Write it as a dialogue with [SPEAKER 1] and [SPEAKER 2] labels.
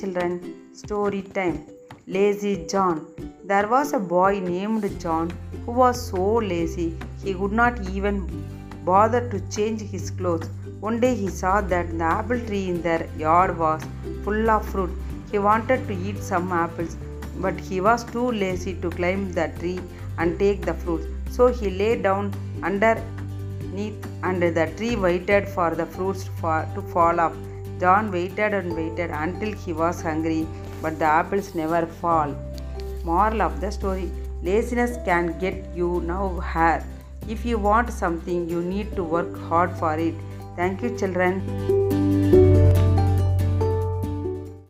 [SPEAKER 1] children. Story time. Lazy John. There was a boy named John who was so lazy he could not even bother to change his clothes. One day he saw that the apple tree in their yard was full of fruit. He wanted to eat some apples, but he was too lazy to climb the tree and take the fruits. So he lay down underneath and the tree waited for the fruits to fall off. John waited and waited until he was hungry, but the apples never fall. Moral of the story Laziness can get you now nowhere. If you want something, you need to work hard for it. Thank you, children.